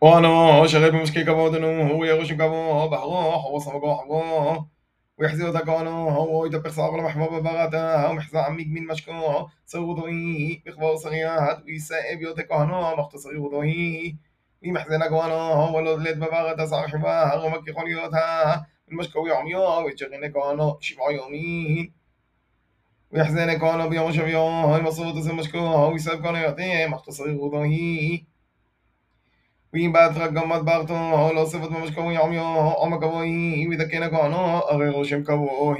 وأنا شغال بمشكل كبودنو هو يغش كبو بحرو حوص مقو حبو ويحزي وتكونو هو يتبخ صاغ محبوب بغاتا ومحزا عميق من مشكو سوضوي بخبو صغيات ويسائب يوتكونو مختصر وضوي ويمحزن كونو هو لولد ببغاتا صاحبا ومكي خليوتا المشكو يعميو ويتشغن كونو شبع يومين. ويحزن كونو بيوم شبيو مصوت سمشكو ويساب كونو يعطيه ואם באת גמת בארתו, לא אוסף את ממש כמוהו יעמיו, עומק כמוהו, אם ידכנה כהנו, הרי רושם כמוהו.